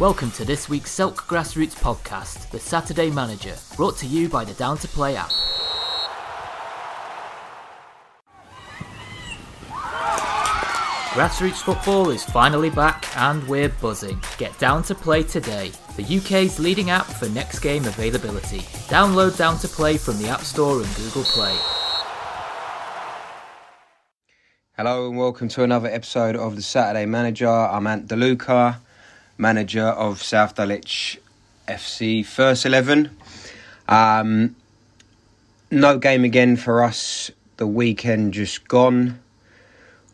Welcome to this week's Selk Grassroots podcast, The Saturday Manager, brought to you by the Down to Play app. Grassroots football is finally back and we're buzzing. Get Down to Play today, the UK's leading app for next game availability. Download Down to Play from the App Store and Google Play. Hello and welcome to another episode of the Saturday Manager. I'm Ant DeLuca, manager of South Dulwich FC First Eleven. Um, no game again for us. The weekend just gone.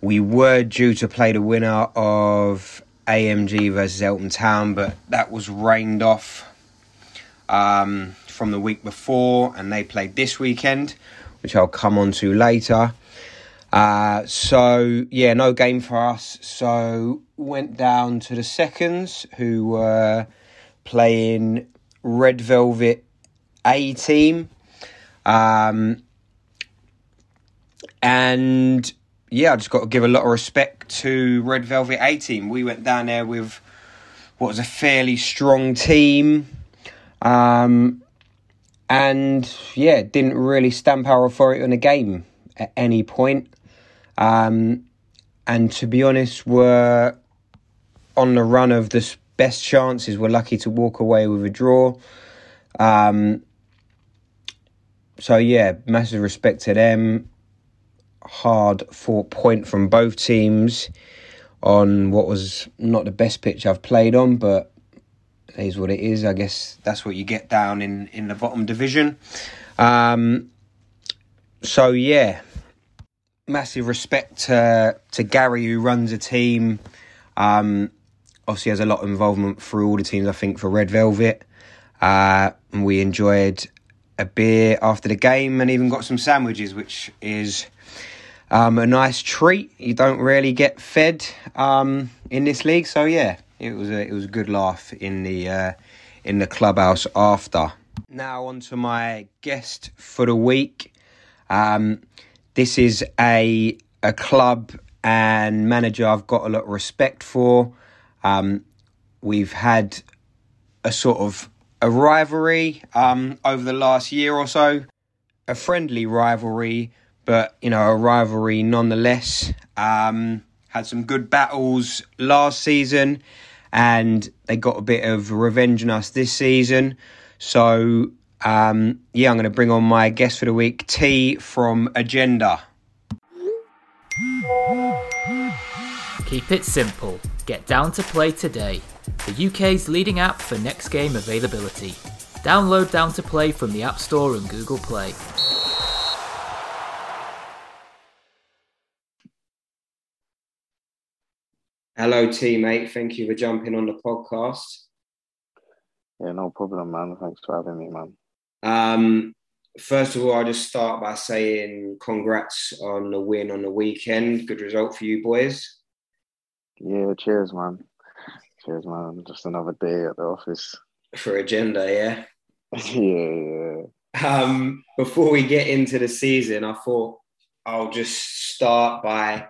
We were due to play the winner of AMG versus Eltham Town, but that was rained off um, from the week before, and they played this weekend, which I'll come on to later. Uh, so yeah, no game for us. So went down to the seconds, who were playing Red Velvet A team, um, and yeah, I just got to give a lot of respect to Red Velvet A team. We went down there with what was a fairly strong team. Um, and yeah, didn't really stamp our authority on the game at any point. Um, and to be honest, were on the run of the best chances. We're lucky to walk away with a draw. Um, so yeah, massive respect to them hard fought point from both teams on what was not the best pitch I've played on, but it is what it is. I guess that's what you get down in, in the bottom division. Um, so yeah, massive respect to to Gary who runs a team. Um, obviously has a lot of involvement through all the teams. I think for Red Velvet, uh, we enjoyed a beer after the game and even got some sandwiches, which is um, a nice treat. You don't really get fed um, in this league, so yeah, it was a it was a good laugh in the uh, in the clubhouse after. Now on to my guest for the week. Um, this is a a club and manager I've got a lot of respect for. Um, we've had a sort of a rivalry um, over the last year or so, a friendly rivalry but you know a rivalry nonetheless. Um, had some good battles last season, and they got a bit of revenge on us this season. So um, yeah, I'm going to bring on my guest for the week, T from Agenda. Keep it simple. Get down to play today. The UK's leading app for next game availability. Download Down to Play from the App Store and Google Play. Hello, teammate. Thank you for jumping on the podcast. Yeah, no problem, man. Thanks for having me, man. Um, first of all, I'll just start by saying congrats on the win on the weekend. Good result for you boys. Yeah, cheers, man. Cheers, man. Just another day at the office. For agenda, yeah. yeah, yeah. Um, before we get into the season, I thought I'll just start by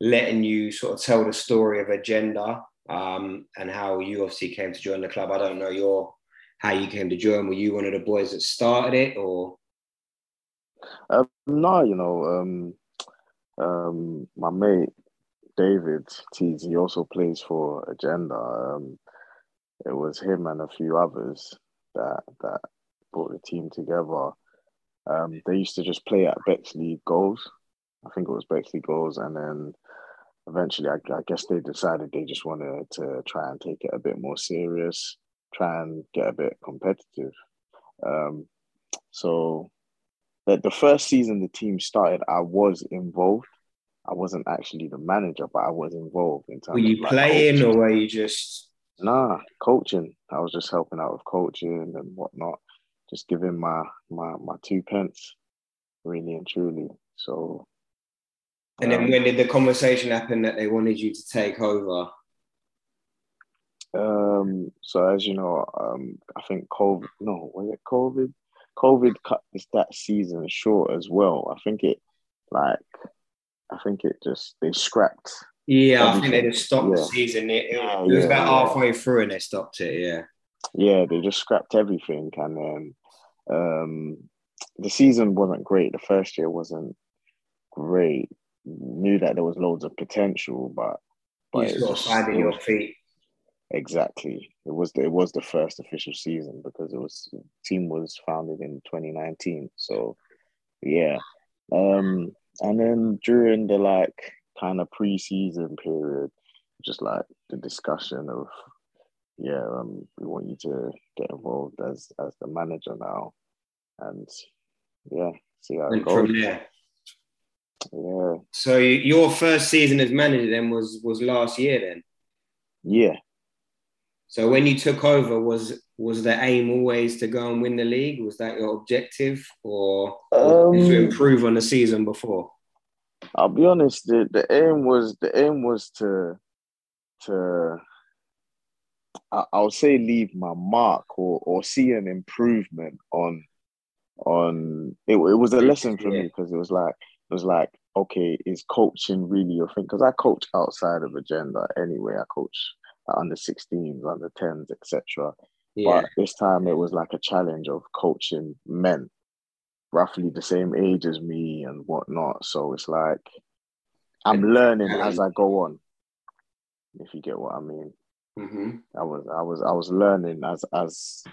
letting you sort of tell the story of Agenda um, and how you obviously came to join the club. I don't know your how you came to join. Were you one of the boys that started it, or? Um, no, you know, um, um, my mate David Tees, he also plays for Agenda. Um, it was him and a few others that that brought the team together. Um, they used to just play at Bexley Goals. I think it was Bexley Goals, and then eventually, I, I guess they decided they just wanted to try and take it a bit more serious, try and get a bit competitive. Um, so the, the first season the team started, I was involved. I wasn't actually the manager, but I was involved in terms. Were you like playing coaching. or were you just? Nah, coaching. I was just helping out with coaching and whatnot, just giving my my my two pence, really and truly. So and then um, when did the conversation happen that they wanted you to take over? Um, so as you know, um, I think COVID. No, was it COVID? COVID cut this that season short as well. I think it, like, I think it just they scrapped Yeah, I think they just stopped yeah. the season. It, it, it was yeah, about yeah. halfway through and they stopped it. Yeah. Yeah, they just scrapped everything, and then um, the season wasn't great. The first year wasn't great. Knew that there was loads of potential, but but you finding your feet. Exactly. It was the, it was the first official season because it was team was founded in 2019. So yeah. Um and then during the like kind of pre-season period, just like the discussion of yeah, um, we want you to get involved as as the manager now, and yeah, see how it goes. From there. Yeah. So your first season as manager then was was last year then. Yeah. So when you took over, was was the aim always to go and win the league? Was that your objective, or um, to improve on the season before? I'll be honest. The, the aim was the aim was to to I, I would say leave my mark or or see an improvement on on it. It was a lesson for yeah. me because it was like it was like okay, is coaching really your thing? Because I coach outside of agenda anyway. I coach under 16s, under 10s, etc. Yeah. But this time it was like a challenge of coaching men roughly the same age as me and whatnot. So it's like I'm learning as I go on. If you get what I mean. Mm-hmm. I was I was I was learning as as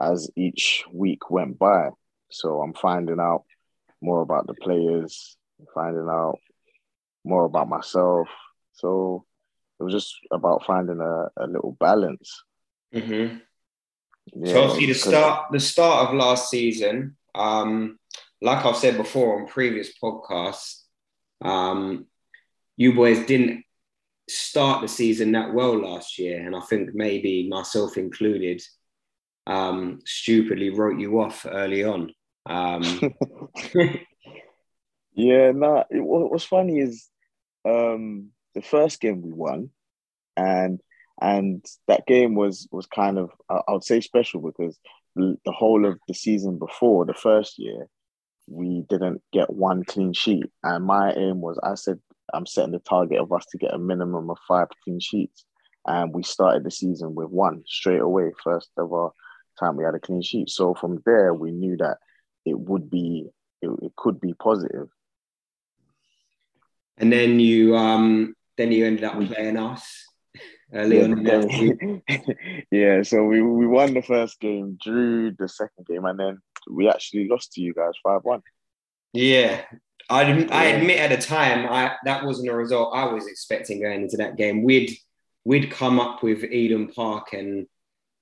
as each week went by. So I'm finding out more about the players, finding out more about myself. So it was just about finding a, a little balance. Mm-hmm. Yeah, so obviously the start the start of last season, um, like I've said before on previous podcasts, um, you boys didn't start the season that well last year, and I think maybe myself included, um, stupidly wrote you off early on. Um, yeah, nah. It, what's funny is um, the first game we won, and and that game was was kind of I would say special because the whole of the season before the first year we didn't get one clean sheet. And my aim was I said I'm setting the target of us to get a minimum of five clean sheets. And we started the season with one straight away first of our time we had a clean sheet. So from there we knew that it would be it, it could be positive. And then you um then you ended up playing us early on. yeah, so we, we won the first game, drew the second game, and then we actually lost to you guys five one. Yeah, I I admit at the time I that wasn't a result I was expecting going into that game. We'd we'd come up with Eden Park and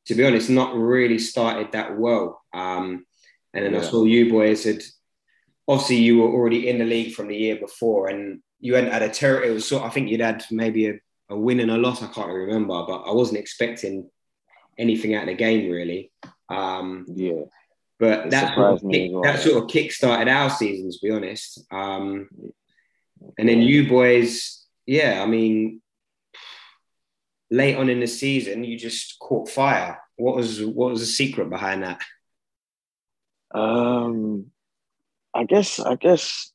to be honest, not really started that well. Um, and then yeah. I saw you boys had obviously you were already in the league from the year before and you hadn't had a terror. It was sort. I think you'd had maybe a, a win and a loss. I can't remember, but I wasn't expecting anything out of the game really. Um, yeah. But that sort, of kick, well. that sort of kick started our season, to be honest. Um, and then you boys, yeah, I mean, late on in the season, you just caught fire. What was what was the secret behind that? Um, I guess I guess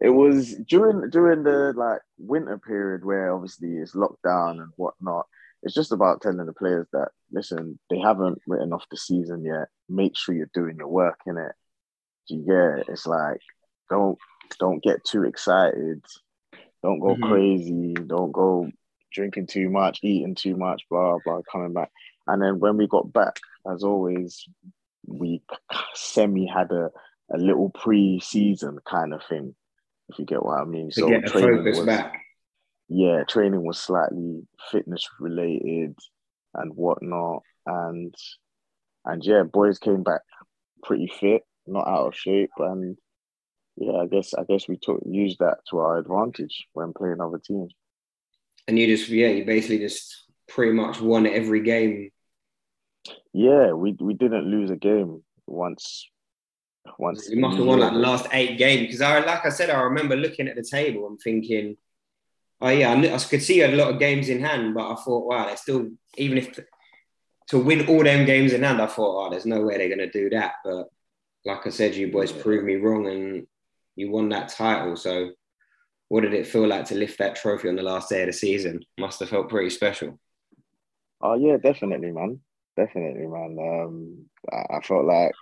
it was during during the like winter period where obviously it's lockdown and whatnot. It's just about telling the players that listen, they haven't written off the season yet. Make sure you're doing your work in it. Get it's like don't don't get too excited. Don't go mm-hmm. crazy. Don't go drinking too much, eating too much, blah blah. Coming back, and then when we got back, as always, we semi had a a little pre-season kind of thing if you get what I mean. To so get focus was, back. Yeah, training was slightly fitness related and whatnot, and and yeah, boys came back pretty fit, not out of shape, and yeah, I guess I guess we took used that to our advantage when playing other teams. And you just yeah, you basically just pretty much won every game. Yeah, we we didn't lose a game once once you must have won like the last eight games because I, like I said, I remember looking at the table and thinking, oh yeah, I, I could see you had a lot of games in hand, but I thought, wow, they're still even if to win all them games in hand, I thought, oh, there's no way they're going to do that. But like I said, you boys proved me wrong and you won that title. So what did it feel like to lift that trophy on the last day of the season? Must have felt pretty special. Oh yeah, definitely, man. Definitely, man. Um, I felt like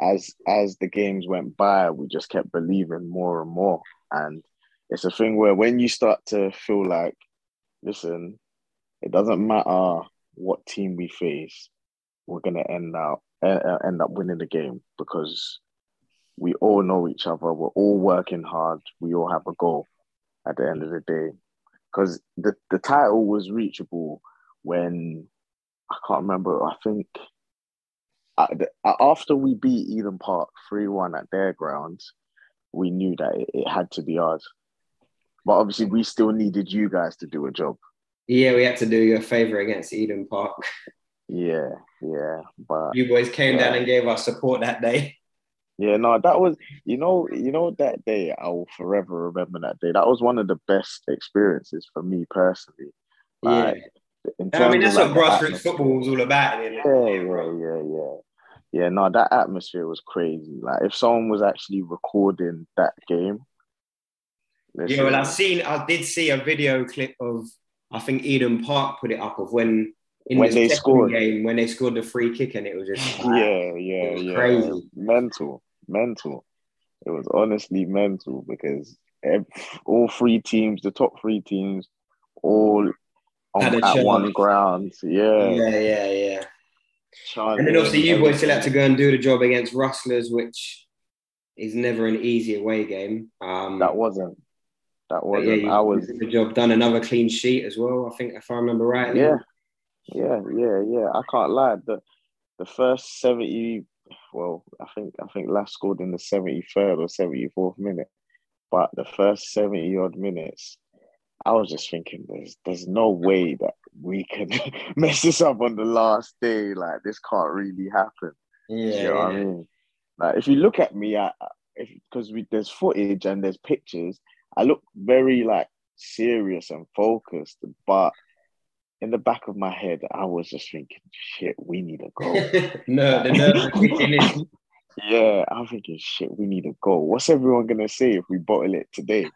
as as the games went by, we just kept believing more and more. And it's a thing where when you start to feel like, listen, it doesn't matter what team we face, we're gonna end up end up winning the game because we all know each other. We're all working hard. We all have a goal at the end of the day. Because the, the title was reachable when I can't remember. I think Uh, after we beat Eden Park 3 1 at their grounds, we knew that it, it had to be ours. But obviously, we still needed you guys to do a job. Yeah, we had to do you a favor against Eden Park. Yeah, yeah. But you boys came yeah. down and gave us support that day. Yeah, no, that was you know, you know that day I will forever remember that day. That was one of the best experiences for me personally. Like, yeah. I mean, that's what grassroots football was all about. Yeah, yeah, yeah, yeah. Yeah, no, that atmosphere was crazy. Like, if someone was actually recording that game, yeah. Well, I've seen, I did see a video clip of, I think Eden Park put it up of when in when the they scored game when they scored the free kick and it was just yeah, yeah, yeah, crazy, mental mental. It was honestly mental because all three teams, the top three teams, all on, at one ground. Yeah, yeah, yeah, yeah. And then obviously you boys still had to go and do the job against Rustlers, which is never an easy away game. Um, that wasn't. That wasn't. Yeah, I was the job done. Another clean sheet as well. I think if I remember right. Yeah, yeah, yeah, yeah. I can't lie. The the first seventy well, I think I think last scored in the 73rd or 74th minute. But the first 70 odd minutes, I was just thinking there's there's no way that we can mess this up on the last day. Like this can't really happen. Yeah. You know what I mean? Like if you look at me, I because there's footage and there's pictures, I look very like serious and focused, but in the back of my head, I was just thinking, shit, we need a goal. no, the nerves Yeah, I'm thinking, shit, we need a goal. What's everyone gonna say if we bottle it today?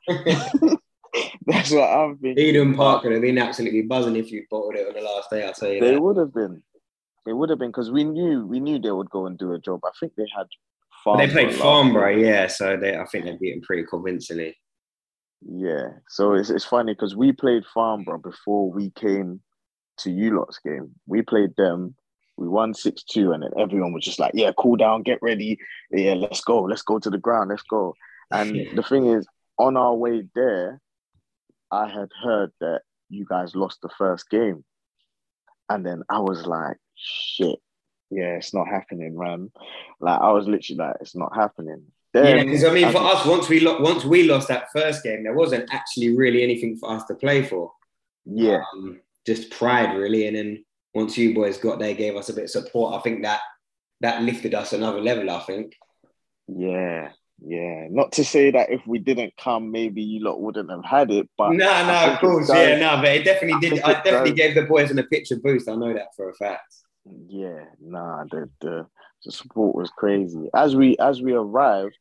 That's what I'm thinking. Eden Park would have been absolutely buzzing if you bottled it on the last day. I'll tell you. They that. would have been. They would have been because we knew we knew they would go and do a job. I think they had. Farnborough they played Farnborough, yeah. So they, I think they beat them pretty convincingly. Yeah, so it's it's funny because we played Farnborough before we came to you lot's game. We played them. We won 6 2, and then everyone was just like, yeah, cool down, get ready. Yeah, let's go. Let's go to the ground. Let's go. And the thing is, on our way there, I had heard that you guys lost the first game. And then I was like, shit, yeah, it's not happening, man. Like, I was literally like, it's not happening. Then, yeah, because I mean, for us, once we lo- once we lost that first game, there wasn't actually really anything for us to play for. Yeah, um, just pride really. And then once you boys got there, gave us a bit of support. I think that that lifted us another level. I think. Yeah, yeah. Not to say that if we didn't come, maybe you lot wouldn't have had it. But no, no, of course, yeah, no. But it definitely I did. I definitely does. gave the boys in a picture boost. I know that for a fact. Yeah, nah. The the, the support was crazy. As we as we arrived,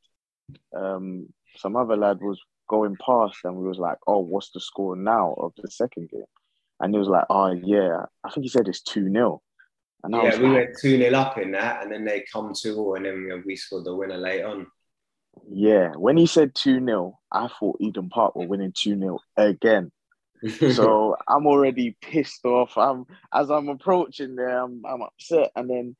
um, some other lad was going past, and we was like, "Oh, what's the score now of the second game?" and he was like, "Oh yeah, I think he said it's two 0 And yeah, we like, went two 0 up in that, and then they come two all, and then we scored the winner late on. Yeah, when he said two 0 I thought Eden Park were winning two 0 again. so I'm already pissed off. I'm as I'm approaching there, I'm, I'm upset, and then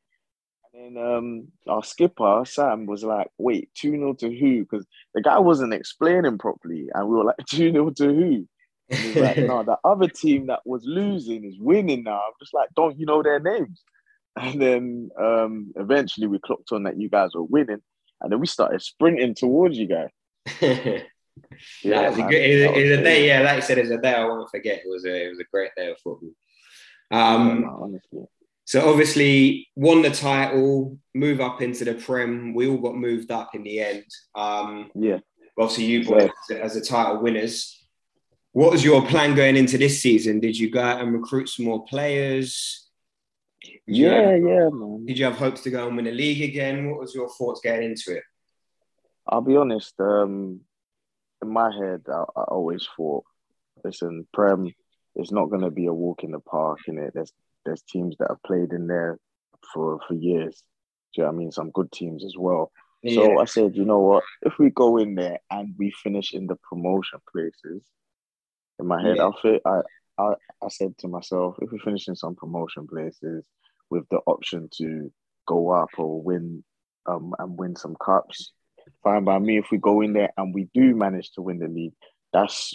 and then um, our skipper Sam was like, "Wait, two 0 to who?" Because the guy wasn't explaining properly, and we were like, two 0 to who?" And he's like, no, the other team that was losing is winning now. I'm just like, don't you know their names? And then um, eventually we clocked on that you guys were winning. And then we started sprinting towards you guys. yeah, yeah it was, a, good, it, was, it was a day. Yeah, like you said, it was a day I won't forget. It was a it was a great day of football. Um, yeah, honestly. So obviously won the title, move up into the Prem. We all got moved up in the end. Um, yeah. Obviously, you boys as the title winners. What was your plan going into this season? Did you go out and recruit some more players? Did yeah, have, yeah, man. Did you have hopes to go and win the league again? What was your thoughts getting into it? I'll be honest. Um, in my head, I, I always thought, listen, Prem, it's not going to be a walk in the park. In it, there's there's teams that have played in there for for years. Do you know what I mean? Some good teams as well. Yeah. So I said, you know what? If we go in there and we finish in the promotion places, in my head, yeah. I, I I I said to myself, if we finish in some promotion places with the option to go up or win um and win some cups, fine by me. If we go in there and we do manage to win the league, that's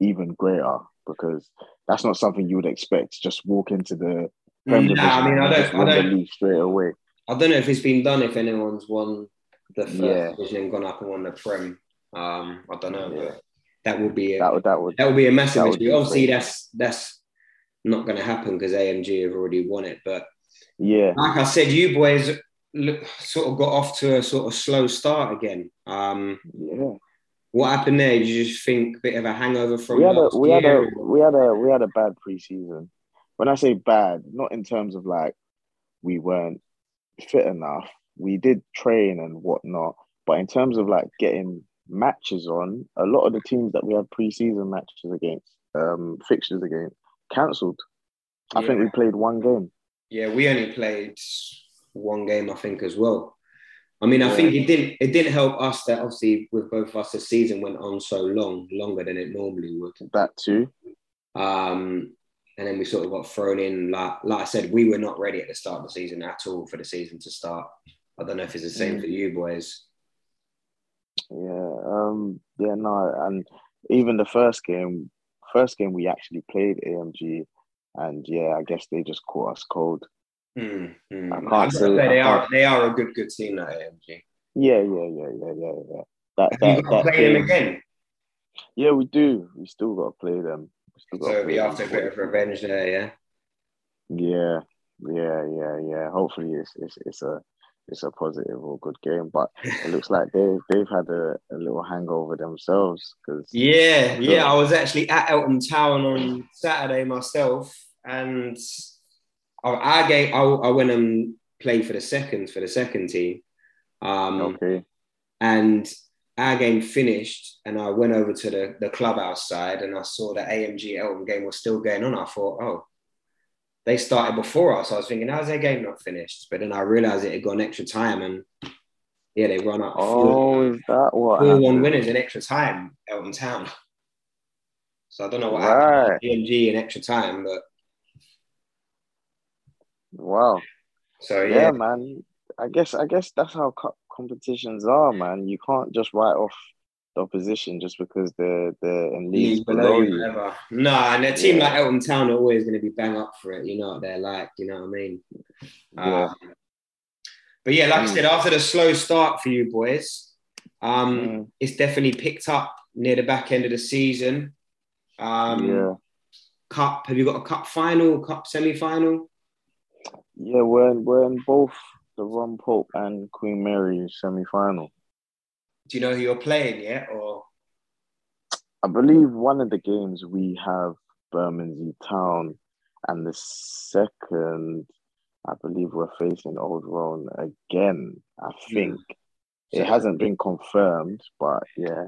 even greater because that's not something you would expect. Just walk into the Premier nah, I mean, I don't, I don't, league straight away. I don't know if it's been done. If anyone's won the first yeah. division gone up and won the Prem, um, I don't know, yeah. That would be a, that would that would that would be a massive issue. Obviously, that's that's not going to happen because AMG have already won it. But yeah, like I said, you boys look, sort of got off to a sort of slow start again. Um, yeah. What happened there? Did you just think a bit of a hangover from? We had a we had a we had a we had a bad preseason. When I say bad, not in terms of like we weren't fit enough. We did train and whatnot, but in terms of like getting matches on, a lot of the teams that we had preseason matches against, um, fixtures against, cancelled. I yeah. think we played one game. Yeah, we only played one game, I think, as well. I mean, I yeah. think it didn't it didn't help us that obviously with both of us the season went on so long, longer than it normally would. That too. Um, and then we sort of got thrown in. Like like I said, we were not ready at the start of the season at all for the season to start. I don't know if it's the same mm. for you boys. Yeah, um, yeah, no, and even the first game, first game we actually played AMG, and yeah, I guess they just caught us cold. Mm, mm. I can't say, say they are they are a good good team that AMG. Yeah, yeah, yeah, yeah, yeah, yeah. That, that, that play game, them again? Yeah, we do. We still got to play them. so we have to get a bit of revenge there, yeah. Yeah, yeah, yeah, yeah. Hopefully, it's it's it's a it's a positive or good game. But it looks like they've they've had a, a little hangover themselves. Because yeah, yeah, I was actually at Eltham Town on Saturday myself, and I, I I, went and played for the seconds for the second team. Um, okay. And our game finished, and I went over to the the clubhouse side, and I saw the AMG Eltham game was still going on. I thought, oh, they started before us. I was thinking, how's their game not finished? But then I realized it had gone extra time and yeah, they run up. Oh, is that what? Four one winners in extra time, Eltham Town. So I don't know what right. happened PMG in extra time, but wow. So yeah. yeah, man. I guess I guess that's how competitions are, man. You can't just write off the opposition just because they're they're in leagues below you. No, and a team yeah. like Eltham Town are always going to be bang up for it. You know what they're like. You know what I mean? Yeah. Um, but yeah, like mm. I said, after the slow start for you boys, um, mm. it's definitely picked up near the back end of the season. Um, yeah. Cup. Have you got a cup final, cup semi final? Yeah, we're in, we're in both the Ron Pope and Queen Mary semi final do you know who you're playing yet, or? I believe one of the games we have Bermondsey Town, and the second, I believe we're facing Old Roan again. I hmm. think mm. it hasn't been confirmed, but yeah,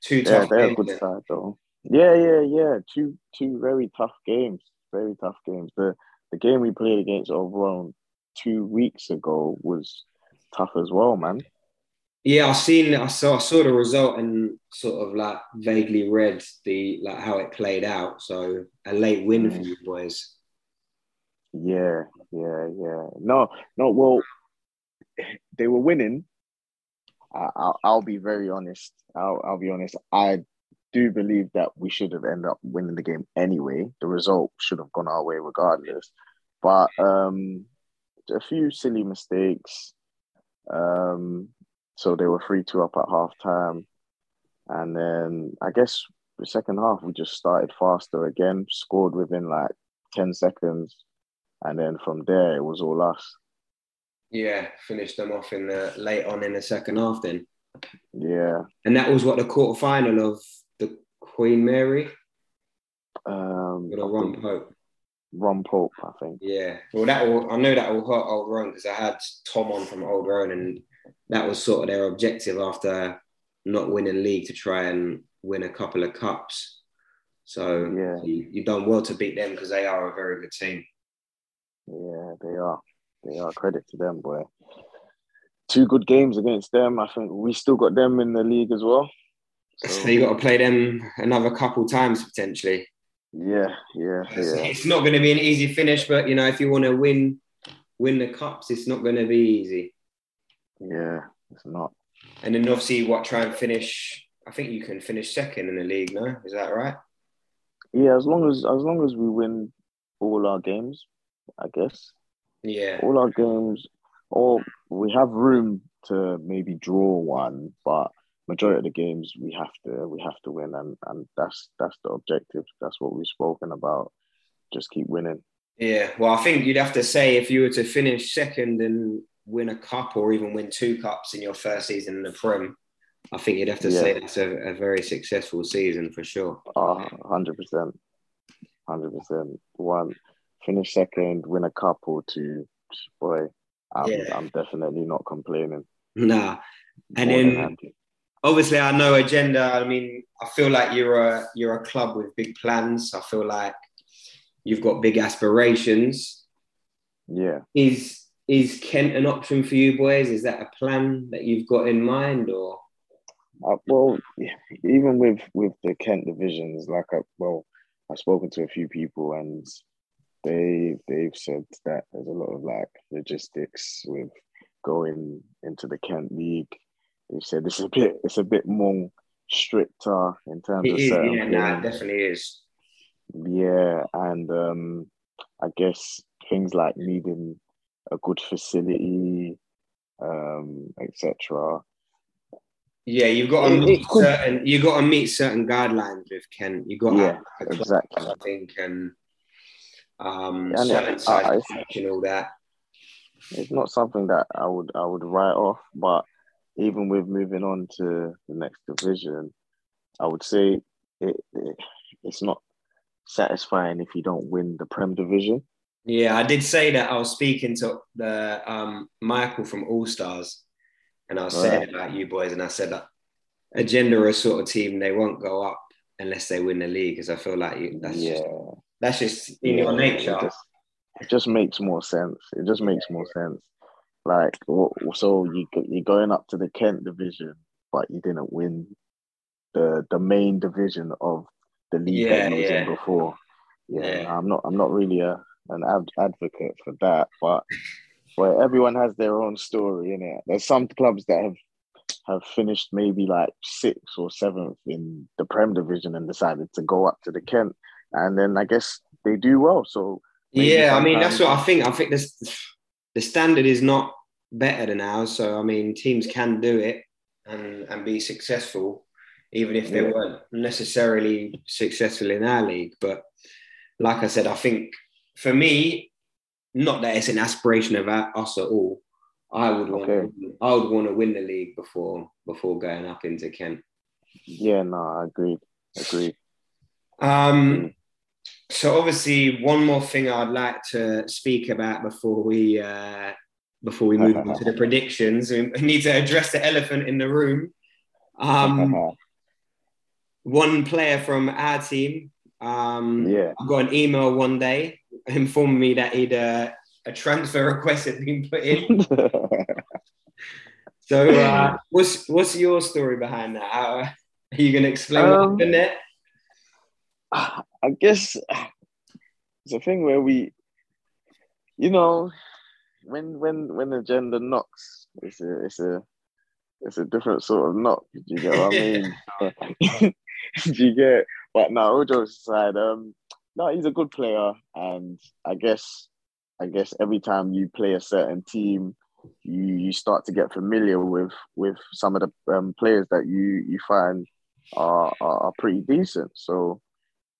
two tough they're, they're a good side though. Yeah, yeah, yeah. Two two very tough games. Very tough games. The the game we played against Old Roan two weeks ago was tough as well, man. Yeah, I've seen. I saw. I saw the result and sort of like vaguely read the like how it played out. So a late win for you boys. Yeah, yeah, yeah. No, no. Well, they were winning. I'll, I'll be very honest. I'll, I'll be honest. I do believe that we should have ended up winning the game anyway. The result should have gone our way regardless. But um, a few silly mistakes. Um, so they were 3 2 up at half time. And then I guess the second half, we just started faster again, scored within like 10 seconds. And then from there, it was all us. Yeah, finished them off in the late on in the second half then. Yeah. And that was what the quarter final of the Queen Mary? Um, or Ron Pope? Ron Pope, I think. Yeah. Well, that will, I know that will hurt Old Roan because I had Tom on from Old Roan and that was sort of their objective after not winning league to try and win a couple of cups. So Yeah. you, you've done well to beat them because they are a very good team. Yeah, they are. They are. Credit to them, boy. Two good games against them. I think we still got them in the league as well. So you got to play them another couple times potentially. Yeah, yeah, It's, yeah. it's not going to be an easy finish, but you know if you want to win win the cups, it's not going to be easy. Yeah, it's not. And then obviously, what try and finish? I think you can finish second in the league. No, is that right? Yeah, as long as as long as we win all our games, I guess. Yeah. All our games or we have room to maybe draw one, but majority of the games we have to we have to win and, and that's that's the objective. That's what we've spoken about. Just keep winning. Yeah, well, I think you'd have to say if you were to finish second and win a cup or even win two cups in your first season in the Prem, I think you'd have to say that's a, a very successful season for sure. Ah, percent. Hundred percent. One finish second, win a cup or two. Boy, I'm Yeah. I'm definitely not complaining. Nah, and More then obviously I know agenda. I mean, I feel like you're a you're a club with big plans. I feel like you've got big aspirations. Yeah. Is is Kent an option for you boys? Is that a plan that you've got in mind, or Uh, well, even with with the Kent divisions, like I, well, I've spoken to a few people and they they've said that there's a lot of like logistics with going into the Kent league. They said it's a bit it's a bit more stricter in terms it of is? certain Yeah, nah, it definitely is. Yeah, and um, I guess things like needing a good facility, um, etc. Yeah, you've got to It- it meet could- certain. You got to meet certain guidelines with Kent. You got to Yeah, have a club, exactly. I think, and um, And, certain uh, size and all that. it's not something that I would I would write off, but even with moving on to the next division, I would say it, it it's not satisfying if you don't win the Prem division. Yeah, I did say that I was speaking to the um, Michael from All Stars, and I was saying about you boys, and I said that Agenda are a sort of team they won't go up unless they win the league, because I feel like you, that's yeah, just that's just in yeah, your nature. It just, it just makes more sense. It just makes more sense. Like so, you you're going up to the Kent division, but you didn't win the the main division of the league Yeah, that you was yeah. in before. Yeah, Yeah. I'm not. I'm not really a an ad- advocate for that, but well, everyone has their own story, innit? There's some clubs that have have finished maybe like sixth or seventh in the Prem division and decided to go up to the Kent, and then I guess they do well. So Yeah, I mean that's what I think. I think this the standard is not better than ours. So I mean, teams can do it and and be successful, even if they Yeah. weren't necessarily successful in our league. But like I said, I think for me, not that it's an aspiration of us at all. I would want Okay. I would want to win the league before before going up into Kent. yeah, no, I agree, agree. Um, so obviously, one more thing I'd like to speak about before we uh, before we move on to the predictions, we need to address the elephant in the room. Um, one player from our team, um, yeah, I got an email one day informing me that he'd uh, a transfer request had been put in. So, uh, what's what's your story behind that? How, are you going to explain what Um, happened there? I guess it's a thing where we, you know, when when when the gender knocks, it's a it's a it's a different sort of knock. Do you get what I mean? Do you get? But now, all jokes aside, um, no, he's a good player, and I guess I guess every time you play a certain team, you you start to get familiar with with some of the um, players that you you find are, are are pretty decent. So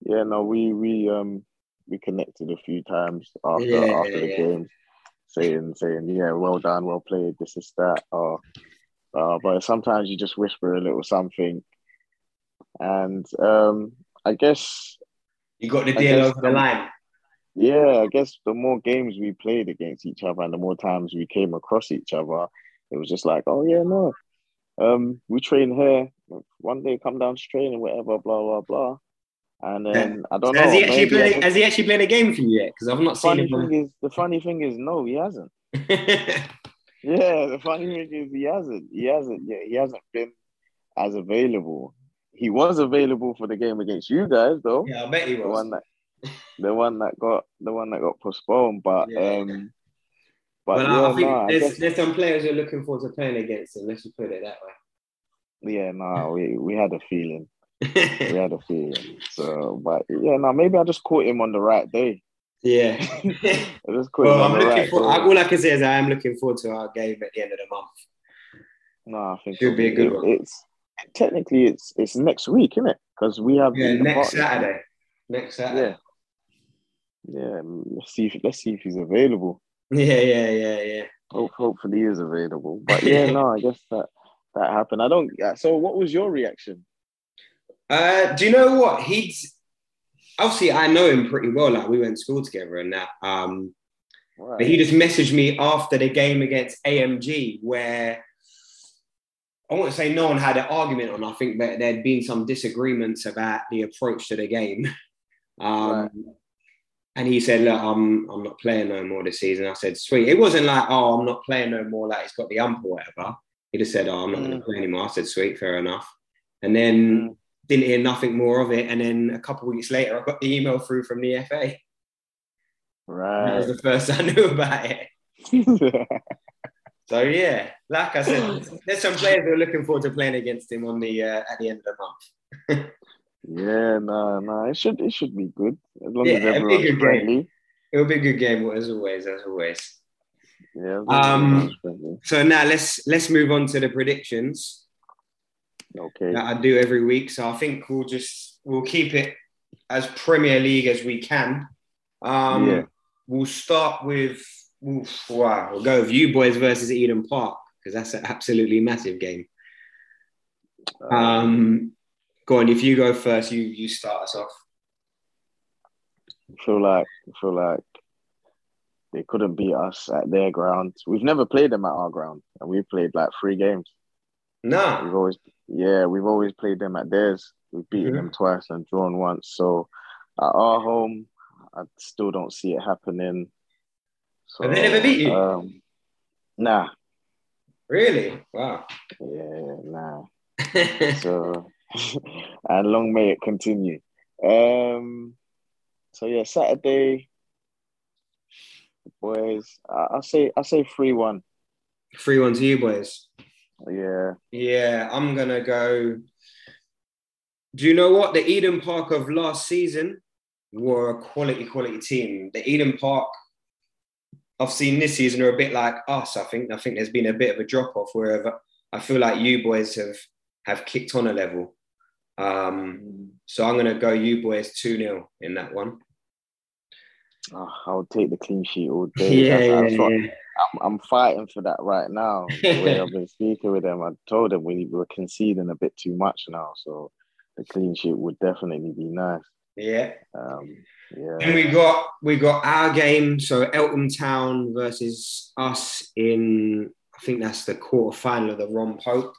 yeah, no, we we um we connected a few times after Yeah, after the yeah. game, saying saying yeah, well done, well played, this is that. Or, uh, but sometimes you just whisper a little something, and um, I guess You got the deal over the line. yeah, I guess the more games we played against each other and the more times we came across each other, it was just like, oh yeah, no, um, we train here one day come down to training, whatever, blah blah blah. And then I don't So know. has he actually played? just- Has he actually played a game for you yet? Because I've not seen him. thing is, the funny thing is, no, he hasn't. Yeah, the funny thing is, he hasn't. He hasn't. Yeah, he hasn't been as available. He was available for the game against you guys, though. yeah, I bet he was. the was. one that, the one that got, the one that got postponed. But Yeah. um, but But yeah, I think no, I there's, guess, there's some players you're looking forward to playing against him. Let's just put it that way. yeah, no, we we had a feeling. We had a feeling. So, but yeah, no, maybe I just caught him on the right day. yeah. I just caught well, him on I'm the looking right for. day. All I can say is I am looking forward to our game at the end of the month. No, I think Should be a good it- one. It's technically it's it's next week, isn't it? Because we have Yeah, next party. Saturday. Next Saturday. Yeah, Yeah. let's see if let's see if he's available. Yeah, yeah, yeah, yeah. Hope, hopefully he is available. But yeah, no, I guess that that happened. I don't. yeah, So, what was your reaction? Uh, do you know what he's? Obviously, I know him pretty well. Like we went to school together and that. Um, Right. but he just messaged me after the game against AMG, where I won't say no one had an argument on. I think that there'd been some disagreements about the approach to the game. Um, Right. And he said, "Look, I'm I'm not playing no more this season." I said, "Sweet." It wasn't like, "Oh, I'm not playing no more." Like he's got the ump or whatever. He just said, "Oh, I'm not going Mm. to play anymore." I said, "Sweet, fair enough." And then Mm. didn't hear nothing more of it. And then a couple of weeks later, I got the email through from the FA. Right. That was the first I knew about it. So yeah, like I said, there's some players who are looking forward to playing against him on the uh, at the end of the month. yeah, no, no. It should it should be good as long Yeah, as a everyone's bigger game. friendly. It'll be a good game as always, as always. Yeah. As long as Um. So now let's let's move on to the predictions Okay. that I do every week. So I think we'll just we'll keep it as Premier League as we can. Um, Yeah. We'll start with oof, wow. We'll go with you boys versus Eden Park because that's an absolutely massive game. Uh, Um, go on. If you go first, you you start us off. I feel like I feel like they couldn't beat us at their ground. We've never played them at our ground, and we've played like three games. No. We've always, yeah, we've always played them at theirs. We've beaten Mhm. them twice and drawn once. So at our home, I still don't see it happening. So, Have they never beat you? Um, nah, Really? Wow. yeah, nah. So, and long may it continue. Um, so yeah, Saturday, boys. I, I say, I say three one. Three one to you boys. Yeah, Yeah, I'm gonna go. Do you know what the Eden Park of last season were a quality, quality team? The Eden Park I've seen this season are a bit like us. I think. I think there's been a bit of a drop off. Wherever I feel like you boys have have kicked on a level. Um, so I'm gonna go you boys two 0 in that one. oh, I'll take the clean sheet all day. Yeah, That's- yeah, that's yeah. I'm, I'm fighting for that right now. The way I've been speaking with them, I told them we were conceding a bit too much now, so the clean sheet would definitely be nice. Yeah. Um, yeah, Then we got we got our game, so Eltham Town versus us in I think that's the quarter final of the Ron Pope.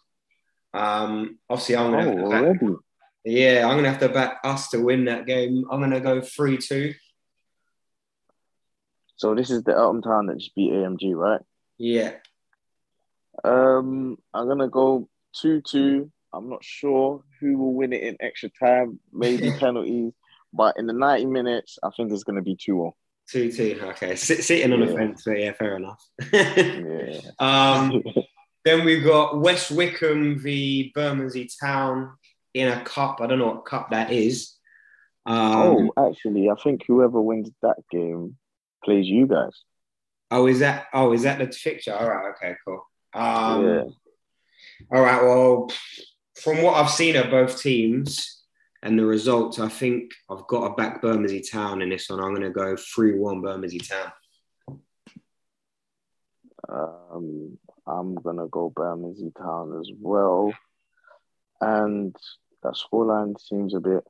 Um, obviously, I'm oh, gonna have to back, yeah, I'm gonna have to back us to win that game. I'm gonna go three two. So this is the Eltham Town that just beat AMG, right? Yeah, Um, I'm gonna go two two. I'm not sure who will win it in extra time, maybe penalties, but in the 90 minutes, I think it's gonna be two all. two two. Okay, Sit, sitting on the Yeah. fence, but yeah, fair enough. Yeah. um, then we've got West Wickham v Bermondsey Town in a cup. I don't know what cup that is. Um, oh, actually, I think whoever wins that game plays you guys. Oh, is that? Oh, is that the fixture? All right. Okay. Cool. Um, Yeah. All right. Well, from what I've seen of both teams and the results, I think I've got to back Bermondsey Town in this one. I'm going to go three-one Bermondsey Town. Um, I'm gonna go Bermondsey Town as well, and that scoreline seems a bit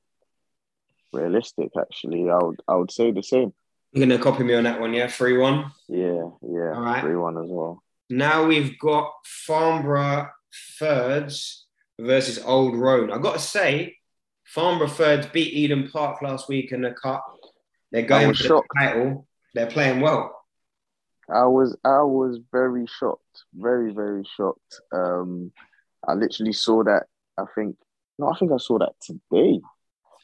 realistic. Actually, I would I would say the same. You're going to copy me on that one, yeah? Three-one. Yeah, yeah, All right. three one as well. Now we've got Farnborough thirds versus Old Roan. I've got to say, Farnborough third beat Eden Park last week in the cup. They're going for shocked. the title. They're playing well. I was I was very shocked, very very shocked. Um, I literally saw that. I think no, I think I saw that today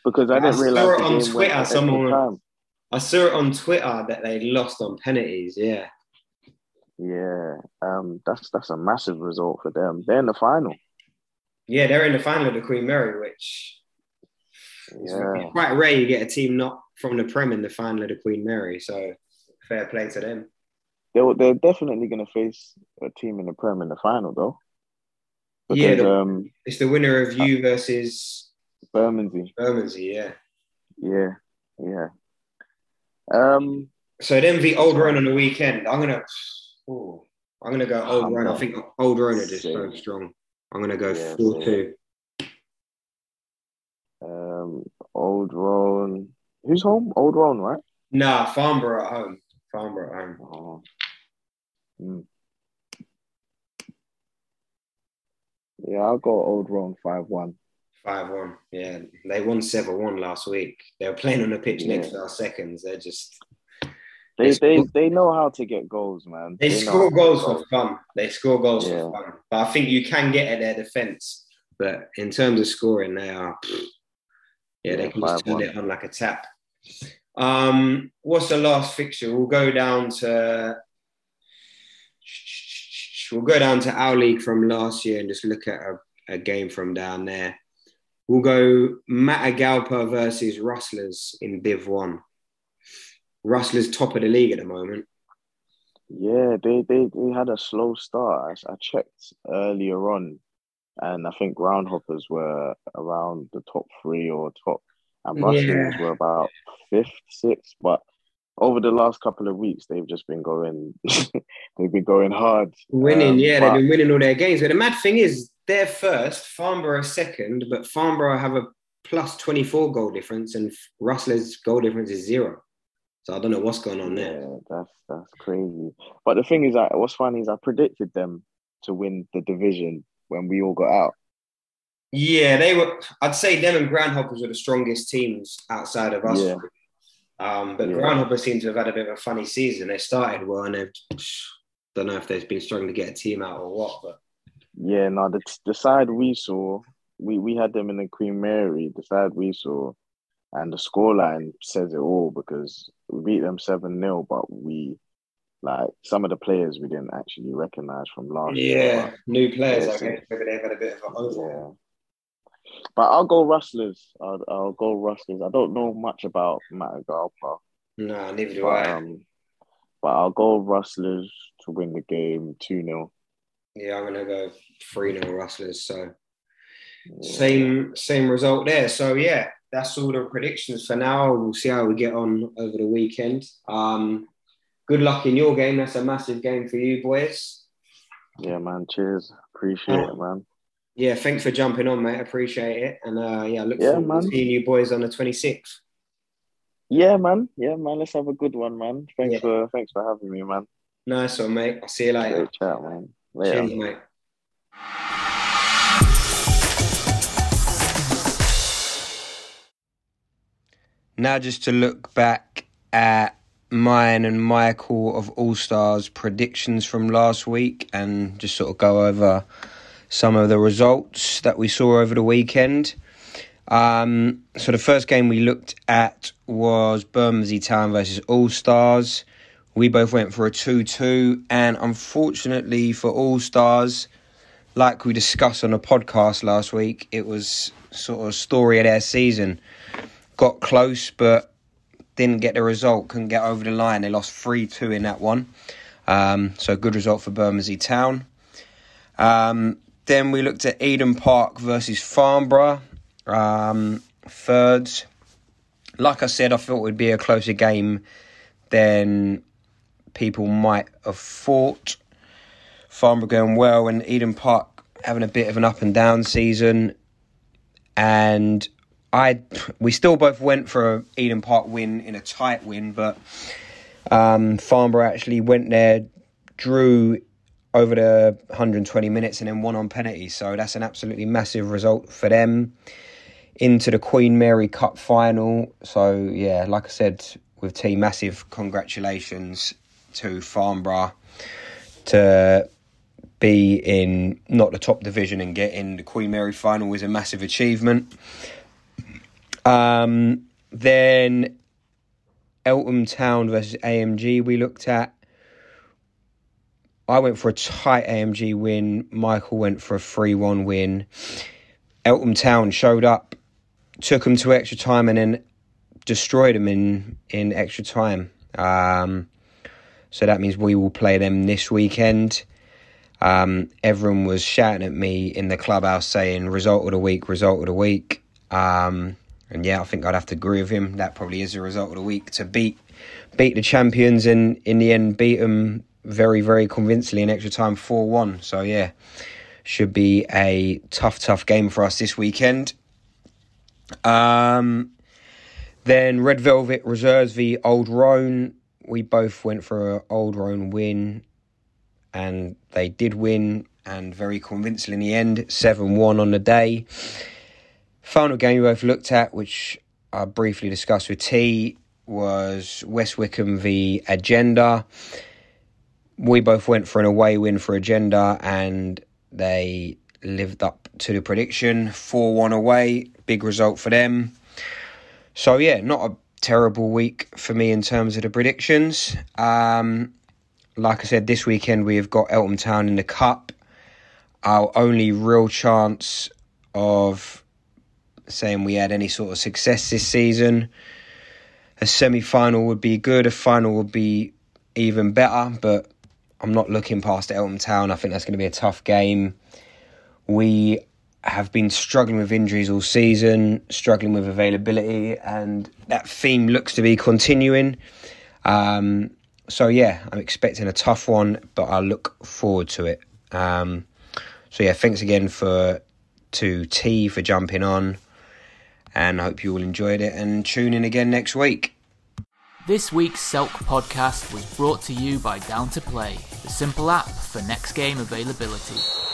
because I I didn't saw it on Twitter, someone-. I saw it on Twitter that they lost on penalties. Yeah. Yeah, um, that's that's a massive result for them. They're in the final. Yeah, they're in the final of the Queen Mary, which Yeah, quite rare you get a team not from the Prem in the final of the Queen Mary. So fair play to them. they're they're definitely going to face a team in the Prem in the final though. Yeah, the- um, It's the winner of you versus Bermondsey. Bermondsey, yeah. Yeah, yeah. Um, So then the Old Roan on the weekend. I'm gonna, ooh, I'm gonna go Old I'm Roan. I think Old Roan are just so strong. I'm gonna go Yeah, four two. um, Old Roan. Who's home? Old Roan, right? Nah, Farnborough at home. Farnborough at home. Oh. Hmm. Yeah, I'll go Old Roan five one. Five one. Yeah, they won seven one last week. They were playing on the pitch next to our seconds. They're just They They they they know how to get goals, man. they, know score goals for fun. They score goals Yeah. for fun. But I think you can get at their defense. But in terms of scoring, they are yeah, they can just turn 5-1. it on like a tap. Um, what's the last fixture? We'll go down to we'll go down to our league from last year and just look at a, a game from down there. We'll go Matagalpa versus Rustlers in Div One. Rustlers top of the league at the moment. Yeah, they, they they had a slow start. I, I checked earlier on, and I think Groundhoppers were around the top three or top, and Rustlers Yeah. were about fifth, sixth. But over the last couple of weeks, they've just been going, they've been going hard. Winning, Um, yeah, but- they've been winning all their games. But the mad thing is, they're first, Farnborough second, but Farnborough have a plus 24 goal difference, and Rustlers' goal difference is zero. So I don't know what's going on there. Yeah, that's that's crazy. But the thing is, that what's funny is I predicted them to win the division when we all got out. Yeah, they were. I'd say them and Groundhoppers were the strongest teams outside of us. Yeah. Um, but Yeah. Groundhoppers seem to have had a bit of a funny season. They started well, and they've don't know if they've been struggling to get a team out or what. But Yeah, no, the the side we saw, we we had them in the Queen Mary. The side we saw, and the scoreline says it all because we beat them seven 0 but we like some of the players we didn't actually recognize from last yeah, year. new players. Yeah, I guess maybe they've had a bit of an overhaul. Yeah. But I'll go Rustlers. I'll, I'll go Rustlers. I don't know much about Matagalpa. No, neither do But, I. um, but I'll go Rustlers to win the game 2 0. Yeah, I'm gonna go three 0 Rustlers. So same same result there. So yeah, that's all the predictions for now. We'll see how we get on over the weekend. Um, good luck in your game. That's a massive game for you boys. Yeah, man. Cheers. Appreciate it, man. Yeah, thanks for jumping on, mate. Appreciate it. And uh, yeah, look Yeah, forward man. to seeing you boys on the 26th. Yeah, man. Yeah, man. Let's have a good one, man. Thanks Yeah. for thanks for having me, man. Nice one, mate. I'll see you later. Great chat, man. Later. Cheers, mate. Now, just to look back at mine and Michael of All Stars predictions from last week and just sort of go over some of the results that we saw over the weekend. Um, so, the first game we looked at was Bermondsey Town versus All Stars. We both went for a 2 2, and unfortunately for All Stars, like we discussed on the podcast last week, it was sort of a story of their season got close but didn't get the result, couldn't get over the line. They lost 3 2 in that one. Um, so, good result for Bermondsey Town. Um, then we looked at Eden Park versus Farnborough. Um, thirds. Like I said, I thought it would be a closer game than people might have thought. Farnborough going well, and Eden Park having a bit of an up and down season. And I we still both went for a Eden Park win in a tight win, but um, Farnborough actually went there, drew over the 120 minutes and then won on penalties. So that's an absolutely massive result for them into the Queen Mary Cup final. So yeah, like I said, with T, massive congratulations to Farnborough to be in not the top division and get in the Queen Mary final was a massive achievement. Um, then Eltham Town versus AMG we looked at. I went for a tight AMG win. Michael went for a 3 1 win. Eltham Town showed up, took them to extra time, and then destroyed them in, in extra time. Um, so that means we will play them this weekend. Um, everyone was shouting at me in the clubhouse saying, result of the week, result of the week. Um, and yeah, I think I'd have to agree with him. That probably is the result of the week to beat beat the champions and in the end beat them very, very convincingly in extra time 4 1. So yeah, should be a tough, tough game for us this weekend. Um, then Red Velvet Reserves the Old Roan. We both went for an Old Roan win, and they did win, and very convincingly in the end, 7 1 on the day. Final game we both looked at, which I briefly discussed with T, was West Wickham v Agenda. We both went for an away win for Agenda, and they lived up to the prediction 4 1 away. Big result for them. So, yeah, not a terrible week for me in terms of the predictions. Um, like I said, this weekend we have got Eltham Town in the Cup. Our only real chance of saying we had any sort of success this season. A semi final would be good, a final would be even better, but I'm not looking past Eltham Town. I think that's going to be a tough game. We have been struggling with injuries all season, struggling with availability, and that theme looks to be continuing. Um, so yeah, I'm expecting a tough one, but I look forward to it. Um, so yeah, thanks again for to T for jumping on and I hope you all enjoyed it and tune in again next week. This week's Selk podcast was brought to you by Down to Play, the simple app for next game availability.